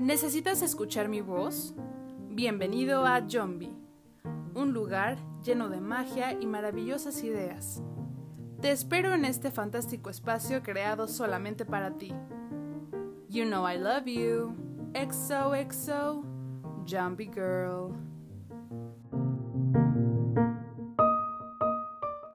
¿Necesitas escuchar mi voz? Bienvenido a Zombie, un lugar lleno de magia y maravillosas ideas. Te espero en este fantástico espacio creado solamente para ti. You know I love you. XOXO, Zombie Girl.